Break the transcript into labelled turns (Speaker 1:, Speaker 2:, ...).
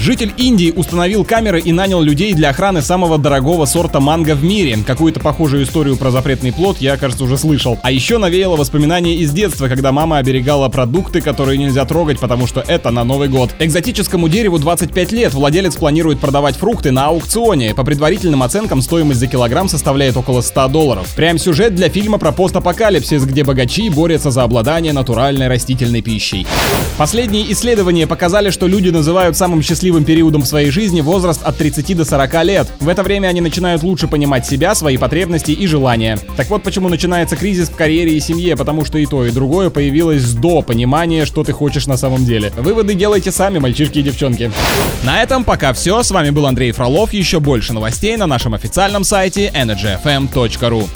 Speaker 1: Житель Индии установил камеры и нанял людей для охраны самого дорогого сорта манго в мире. Какую-то похожую историю про запретный плод я, кажется, уже слышал. А еще навеяло воспоминания из детства, когда мама оберегала продукты, которые нельзя трогать, потому что это на Новый год. Экзотическому дереву 25 лет. Владелец планирует продавать фрукты на аукционе. По предварительным оценкам стоимость за килограмм составляет около 100 долларов. Прям сюжет для фильма про постапокалипсис, где богачи борются за обладание натуральной растительной пищей. Последние исследования показали, что люди называют самым счастливым счастливым периодом в своей жизни возраст от 30 до 40 лет. В это время они начинают лучше понимать себя, свои потребности и желания. Так вот почему начинается кризис в карьере и семье, потому что и то, и другое появилось до понимания, что ты хочешь на самом деле. Выводы делайте сами, мальчишки и девчонки. На этом пока все. С вами был Андрей Фролов. Еще больше новостей на нашем официальном сайте energyfm.ru.